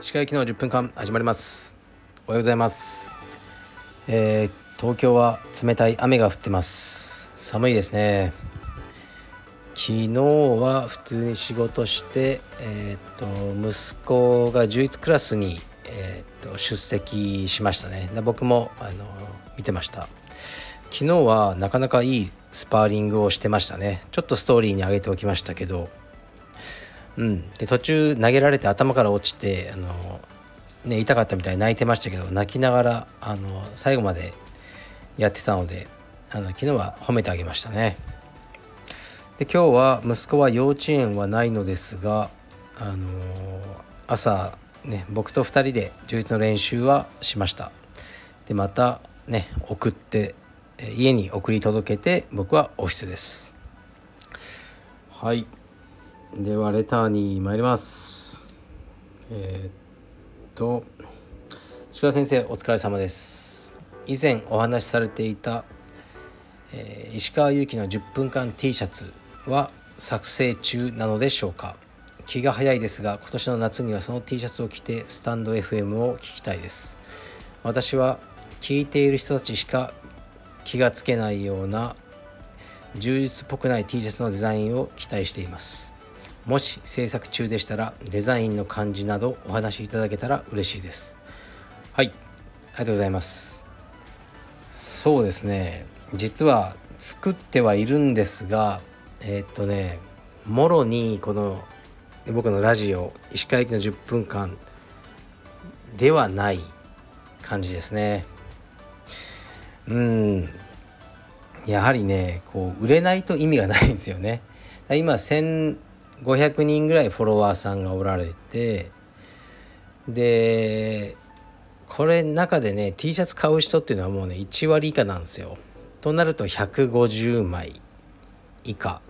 歯科行きの10分間始まります。おはようございます、えー東京は冷たい雨が降ってます。寒いですね。昨日は普通に仕事してえーっと息子が11クラスに、えーっと出席しましたね。で僕もあの見てました。昨日はなかなかいいスパーリングをしてましたね。ちょっとストーリーに上げておきましたけど。うん、で途中投げられて頭から落ちてあの、ね、痛かったみたいに泣いてましたけど泣きながらあの最後までやってたのであの昨日は褒めてあげましたね。で今日は息子は幼稚園はないのですがあの朝ね僕と2人で充実の練習はしました。でまたね送って家に送り届けて僕はオフィスです。はい。ではレターに参ります。えーっと鹿先生お疲れ様です。以前お話しされていた、えー石川祐希の10分間 T シャツは作成中なのでしょうか。気が早いですが今年の夏にはその T シャツを着てスタンド FM を聞きたいです。私は聞いている人たちしか気がつけないような充実っぽくない T シャツのデザインを期待しています。もし制作中でしたらデザインの感じなどお話しいただけたら嬉しいです。はい。ありがとうございます。そうですね。実は作ってはいるんですがえーっとねもろにこの僕のラジオ石川駅の10分間ではない感じですね。うん。やはりねこう売れないと意味がないんですよね。今1500人ぐらいフォロワーさんがおられてでこれ中でね T シャツ買う人っていうのはもうね1割以下なんですよ。となると150枚以下。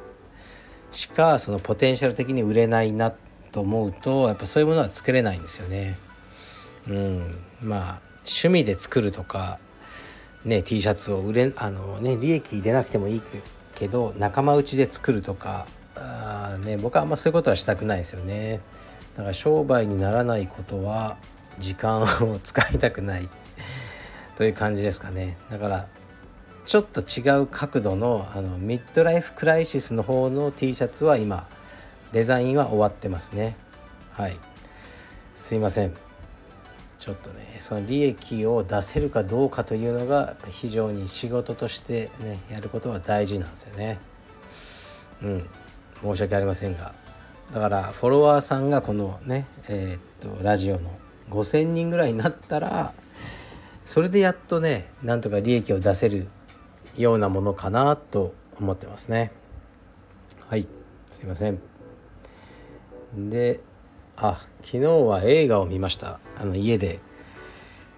しかそのポテンシャル的に売れないなと思うとやっぱそういうものは作れないんですよね。うん。まあ趣味で作るとかね T シャツを売れあのね利益出なくてもいいけど仲間内で作るとかあ、ね、僕はあんまそういうことはしたくないですよね。だから商売にならないことは時間を使いたくない。という感じですかね。だからちょっと違う角度のあのミッドライフクライシスの方の T シャツは今デザインは終わってますね。はい。すいません。ちょっとねその利益を出せるかどうかというのが非常に仕事としてねやることは大事なんですよね。うん。申し訳ありませんが。だからフォロワーさんがこのねえーっとラジオの5,000人ぐらいになったらそれでやっとねなんとか利益を出せるようなものかなと思ってますね。はい。すいません。であ昨日は映画を見ました。あの家で。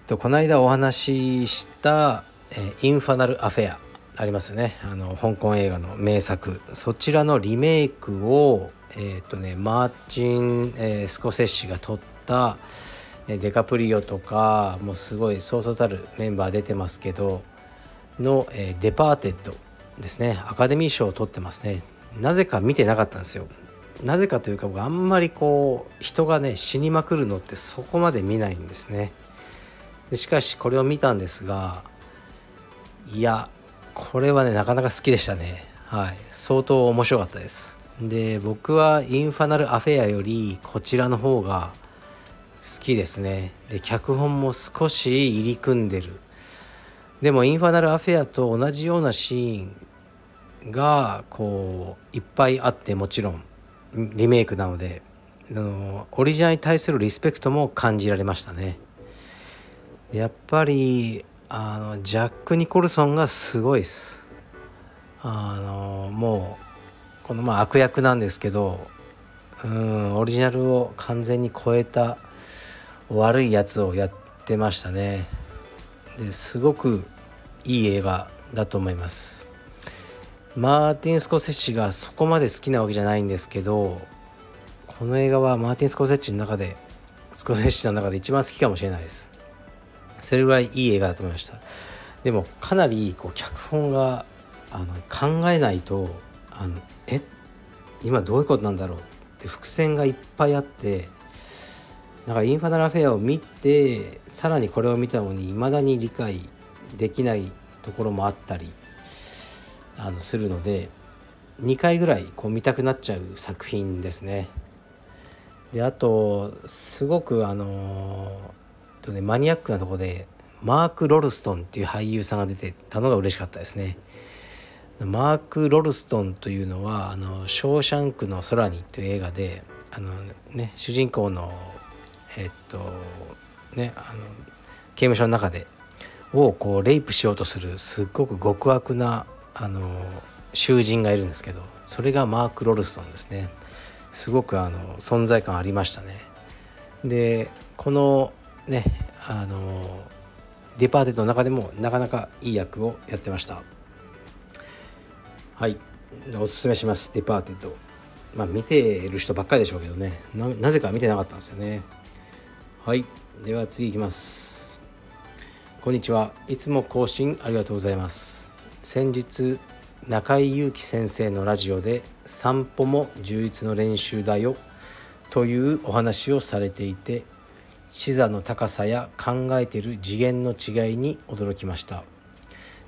とこの間お話しした「えインファナル・アフェア」ありますよね。あの香港映画の名作。そちらのリメイクをえっ、とねマーチン、えースコセッシが撮ったデカプリオとかもうすごいそうそうたるメンバー出てますけどの、えーデパーテッドですね。アカデミー賞を取ってますね。なぜか見てなかったんですよ。なぜかというか僕あんまりこう人がね死にまくるのってそこまで見ないんですね。でしかしこれを見たんですがいやこれはねなかなか好きでしたね。はい。相当面白かったです。で僕はインファナルアフェアよりこちらの方が好きですね。で脚本も少し入り組んでる。でもインファナルアフェアと同じようなシーンがこういっぱいあってもちろん。リメイクなのであのオリジナルに対するリスペクトも感じられましたね。やっぱりあのジャック・ニコルソンがすごいです。あのもうこのまあ悪役なんですけどうんオリジナルを完全に超えた悪いやつをやってましたね。ですごくいい映画だと思います。マーティン・スコセッシがそこまで好きなわけじゃないんですけどこの映画はマーティン・スコセッチの中でスコセッシの中で一番好きかもしれないです。それぐらいいい映画だと思いました。でもかなりこう脚本があの考えないとあのえ？今どういうことなんだろう？って伏線がいっぱいあってなんかインファナルフェアを見てさらにこれを見たのに未だに理解できないところもあったりあのするので2回ぐらいこう見たくなっちゃう作品ですね。であとすごくあのとねマニアックなとこでマーク・ロルストンっていう俳優さんが出てたのが嬉しかったですね。マーク・ロルストンというのは「あのショーシャンクの空に」という映画であの、ね、主人公のえっとねあの刑務所の中でをこうレイプしようとするすっごく極悪なあの囚人がいるんですけどそれがマーク・ロルストンですね。すごくあの存在感ありましたね。でこのねあのデパーテットの中でもなかなかいい役をやってました。はい。おすすめしますデパーテットまあ見てる人ばっかりでしょうけどね。なぜか見てなかったんですよね。はい。では次いきます。こんにちは。いつも更新ありがとうございます。先日中井祐樹先生のラジオで「散歩も充実の練習だよ」というお話をされていて視座の高さや考えている次元の違いに驚きました。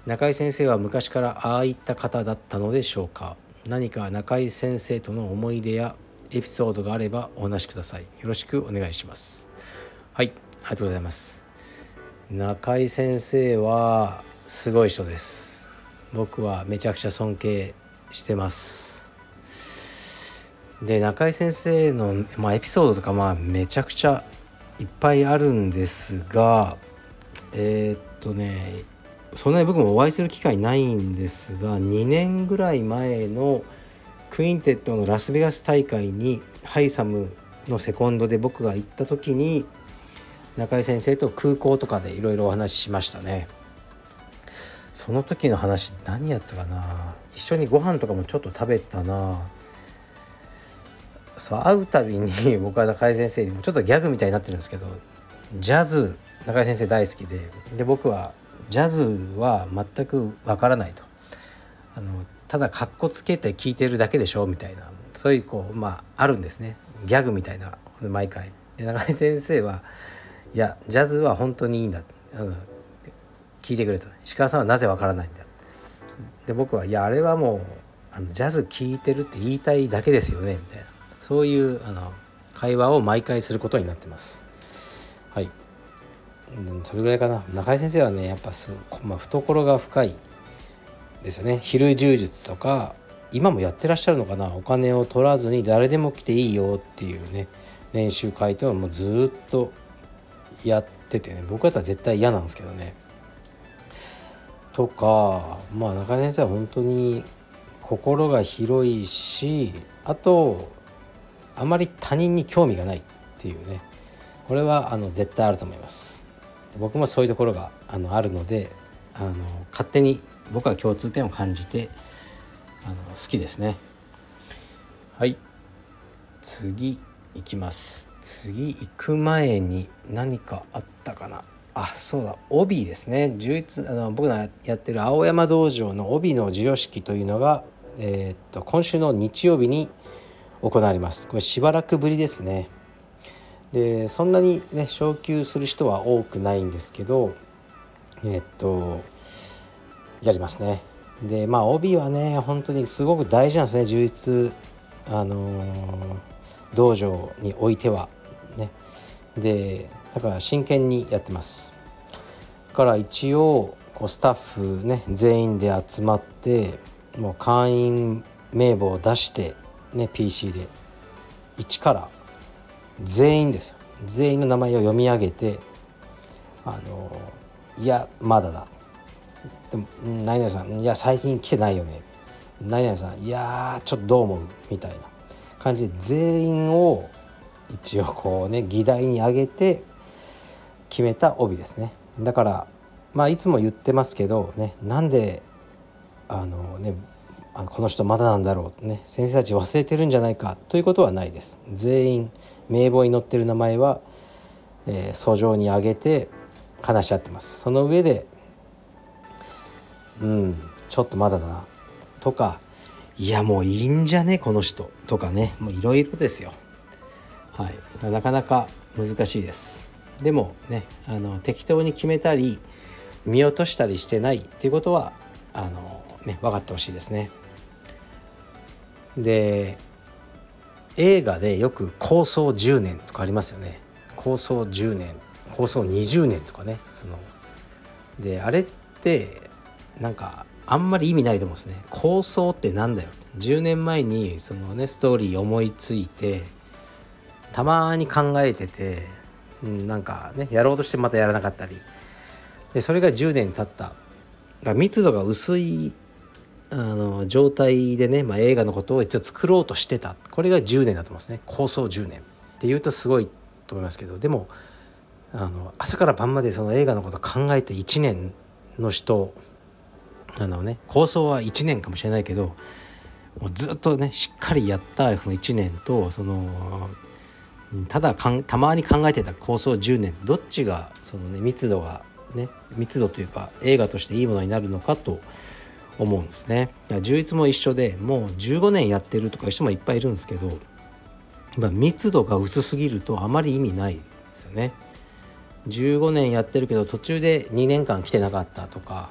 中井先生は昔からああいった方だったのでしょうか？何か中井先生との思い出やエピソードがあればお話しください。よろしくお願いします。はいありがとうございます。中井先生はすごい人です。僕はめちゃくちゃ尊敬してます。で中井先生の、まあ、エピソードとかまあめちゃくちゃいっぱいあるんですがえー、っとねそんなに僕もお会いする機会ないんですが2年ぐらい前のクインテットのラスベガス大会にハイサムのセコンドで僕が行った時に中井先生と空港とかでいろいろお話ししましたね。その時の話何やつかな。一緒にご飯とかもちょっと食べたな。そう会うたびに僕は中井先生にちょっとギャグみたいになってるんですけどジャズ中井先生大好きでで僕はジャズは全くわからないと。あのただかっこつけて聞いてるだけでしょみたいな。そういうこうまああるんですね。ギャグみたいな毎回。で中井先生はいやジャズは本当にいいんだ、うん、聞いてくれと石川さんはなぜわからないんだで僕はいやあれはもうあのジャズ聴いてるって言いたいだけですよねみたいな。そういうあの会話を毎回することになってます。はい。それぐらいかな。中井先生はねやっぱす、まあ、懐が深いですよね。昼柔術とか今もやってらっしゃるのかな。お金を取らずに誰でも来ていいよっていうね練習会というずっとやっててね。僕だったら絶対嫌なんですけどね。とかまあ中井先生は本当に心が広いしあとあまり他人に興味がないっていうね。これはあの絶対あると思います。僕もそういうところがあのあるのであの勝手に僕は共通点を感じてあの好きですね。はい。次行きます。次行く前に何かあったかな。あそうだ。帯ですね。11あの僕がやってる青山道場の帯の授与式というのが、えー、っと今週の日曜日に行われます。これしばらくぶりですね。でそんなにね昇級する人は多くないんですけどえっとやりますね。でまあ帯はね本当にすごく大事なんですね。充実あのー、道場においては。ね。でだから真剣にやってます。だから一応こうスタッフね全員で集まってもう会員名簿を出してね PC で1から全員ですよ。全員の名前を読み上げてあのいやまだだ。でも何々さんいや最近来てないよね。何々さんいやちょっとどう思う？みたいな感じで全員を一応こうね議題に挙げて決めた帯ですね。だからまあいつも言ってますけどねなんであのねあこの人まだなんだろうね先生たち忘れてるんじゃないかということはないです。全員名簿に載ってる名前は、えー、訴状に挙げて話し合ってます。その上でうんちょっとまだだなとかいやもういいんじゃねこの人とかねもういろいろですよ。はい。なかなか難しいです。でもねあの適当に決めたり見落としたりしてないっていうことはあのね分かってほしいですね。で映画でよく構想10年とかありますよね。構想10年構想20年とかねその。であれってなんかあんまり意味ないと思うんですね。構想ってなんだよ。10年前にそのねストーリー思いついてたまに考えてて、うん、なんかねやろうとしてまたやらなかったり。でそれが10年経った。だ密度が薄いあの状態でね、まあ、映画のことを一応作ろうとしてた。これが10年だと思うんですね。構想10年。っていうとすごいと思いますけど。でもあの朝から晩までその映画のこと考えて1年の人あのね構想は1年かもしれないけどもうずっとねしっかりやったその1年とそのただたまに考えてた構想10年どっちがそのね密度がね密度というか映画としていいものになるのかと思うんですね。充実も一緒でもう15年やってるとかいう人もいっぱいいるんですけど、まあ、密度が薄すぎるとあまり意味ないですよね。15年やってるけど途中で2年間来てなかったとか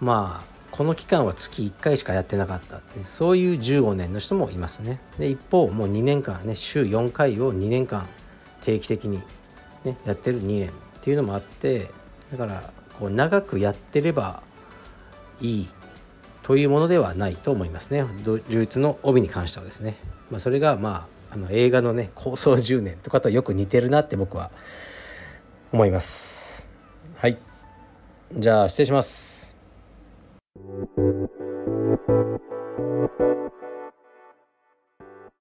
まあこの期間は月1回しかやってなかったってそういう15年の人もいますね。で一方もう2年間ね週4回を2年間定期的に、ね、やってる2年っていうのもあってだからこう長くやってればいいというものではないと思いますね。充実の帯に関してはですね、まあ、それがまああの映画のね構想10年とかとよく似てるなって僕は思います。はい。じゃあ失礼します。